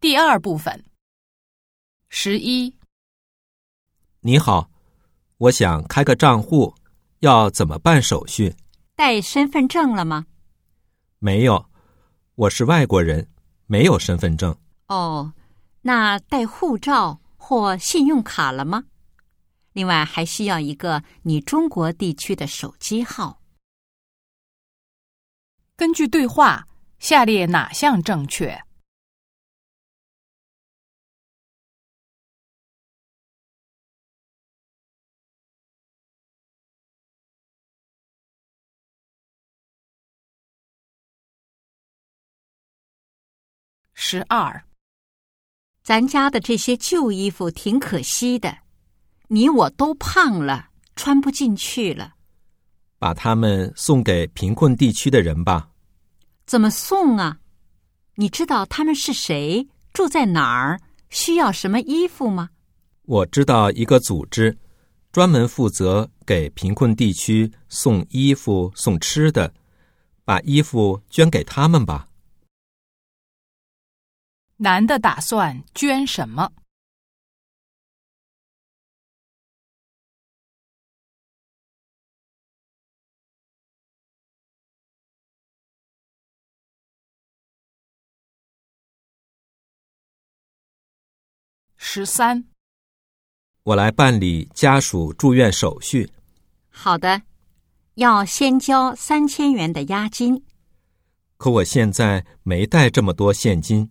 第二部分。十一，你好，我想开个账户，要怎么办手续？带身份证了吗？没有，我是外国人，没有身份证。哦，那带护照或信用卡了吗？另外还需要一个你中国地区的手机号。根据对话，下列哪项正确？十二，咱家的这些旧衣服挺可惜的，你我都胖了，穿不进去了。把它们送给贫困地区的人吧。怎么送啊？你知道他们是谁，住在哪儿，需要什么衣服吗？我知道一个组织，专门负责给贫困地区送衣服、送吃的。把衣服捐给他们吧。男的打算捐什么？十三，我来办理家属住院手续。好的，要先交三千元的押金。可我现在没带这么多现金。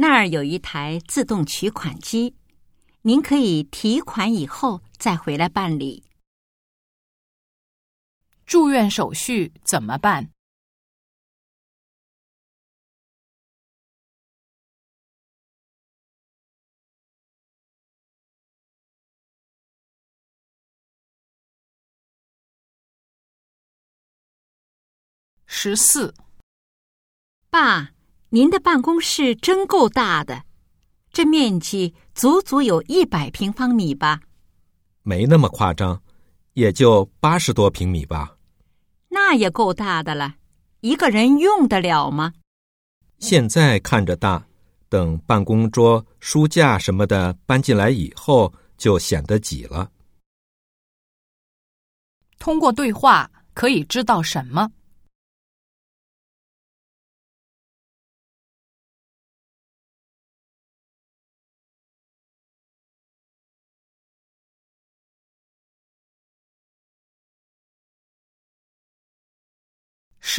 那儿有一台自动取款机，您可以提款以后再回来办理。住院手续怎么办？十四，爸，您的办公室真够大的，这面积足足有一百平方米吧？没那么夸张，也就八十多平米吧。那也够大的了，一个人用得了吗？现在看着大，等办公桌、书架什么的搬进来以后，就显得挤了。通过对话可以知道什么？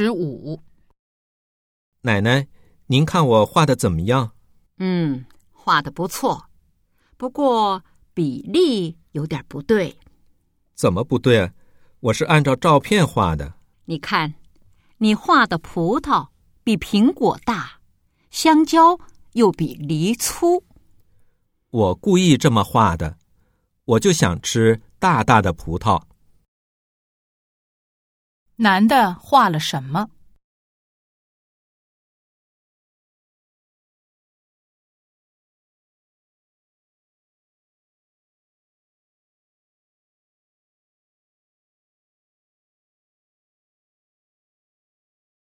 十五，奶奶，您看我画的怎么样？嗯，画的不错，不过比例有点不对。怎么不对？我是按照照片画的。你看，你画的葡萄比苹果大，香蕉又比梨粗。我故意这么画的，我就想吃大大的葡萄。男的画了什么？